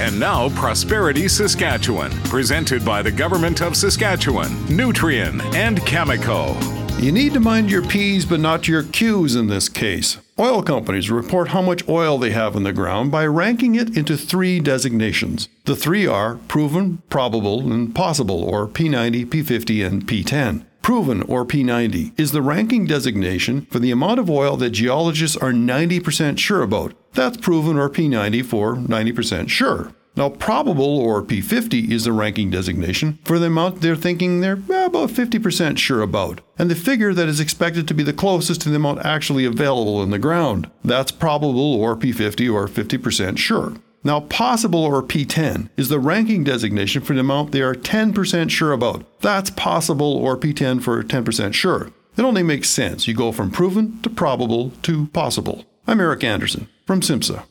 And now, Prosperity Saskatchewan, presented by the Government of Saskatchewan, Nutrien, and Cameco. You need to mind your P's but not your Q's in this case. Oil companies report how much oil they have in the ground by ranking it into three designations. The three are proven, probable, and possible, or P90, P50, and P10. Proven, or P90, is the ranking designation for the amount of oil that geologists are 90% sure about. That's proven, or P90, for 90% sure. Now, probable, or P50, is the ranking designation for the amount they're thinking they're eh, about 50% sure about, and the figure that is expected to be the closest to the amount actually available in the ground. That's probable, or P50, or 50% sure. Now, possible or P10 is the ranking designation for the amount they are 10% sure about. That's possible or P10 for 10% sure. It only makes sense. You go from proven to probable to possible. I'm Eric Anderson from SIMSA.